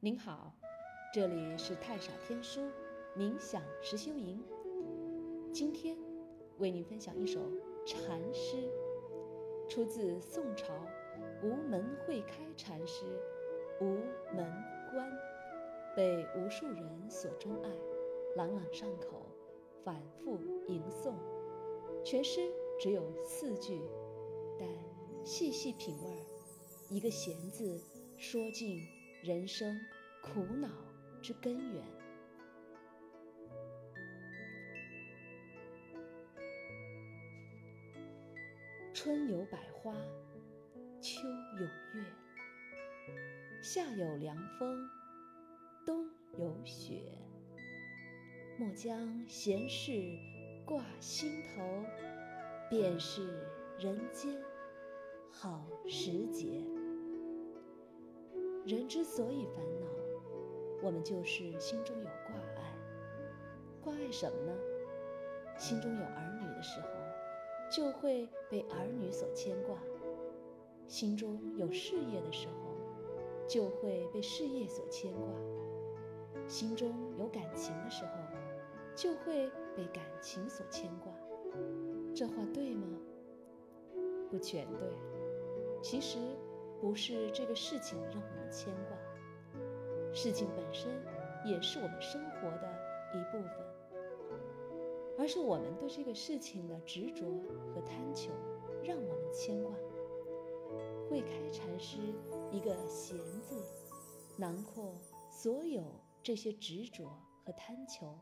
您好，这里是太傻天书冥想实修营。今天为您分享一首禅诗，出自宋朝无门会开禅师《无门关》，被无数人所钟爱，朗朗上口，反复吟诵。全诗只有四句，但细细品味儿，一个闲字说尽。人生苦恼之根源。春有百花，秋有月，夏有凉风，冬有雪。莫将闲事挂心头，便是人间好时节。人之所以烦恼，我们就是心中有挂碍。挂碍什么呢？心中有儿女的时候，就会被儿女所牵挂；心中有事业的时候，就会被事业所牵挂；心中有感情的时候，就会被感情所牵挂。这话对吗？不全对。其实。不是这个事情让我们牵挂，事情本身也是我们生活的一部分，而是我们对这个事情的执着和贪求，让我们牵挂。慧开禅师一个“闲”字，囊括所有这些执着和贪求，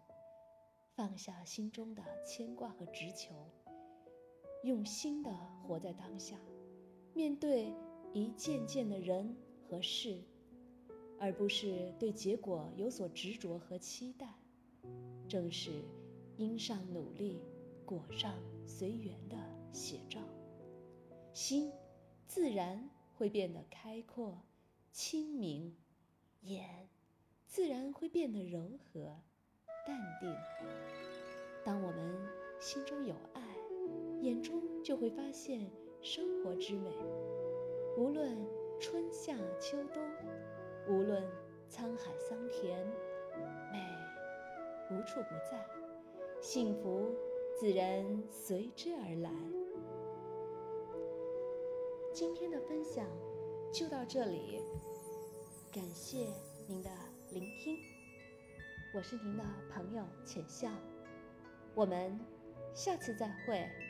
放下心中的牵挂和执求，用心的活在当下，面对。一件件的人和事，而不是对结果有所执着和期待，正是因上努力，果上随缘的写照。心自然会变得开阔、清明，眼自然会变得柔和、淡定。当我们心中有爱，眼中就会发现生活之美。无论春夏秋冬，无论沧海桑田，美无处不在，幸福自然随之而来。今天的分享就到这里，感谢您的聆听，我是您的朋友浅笑，我们下次再会。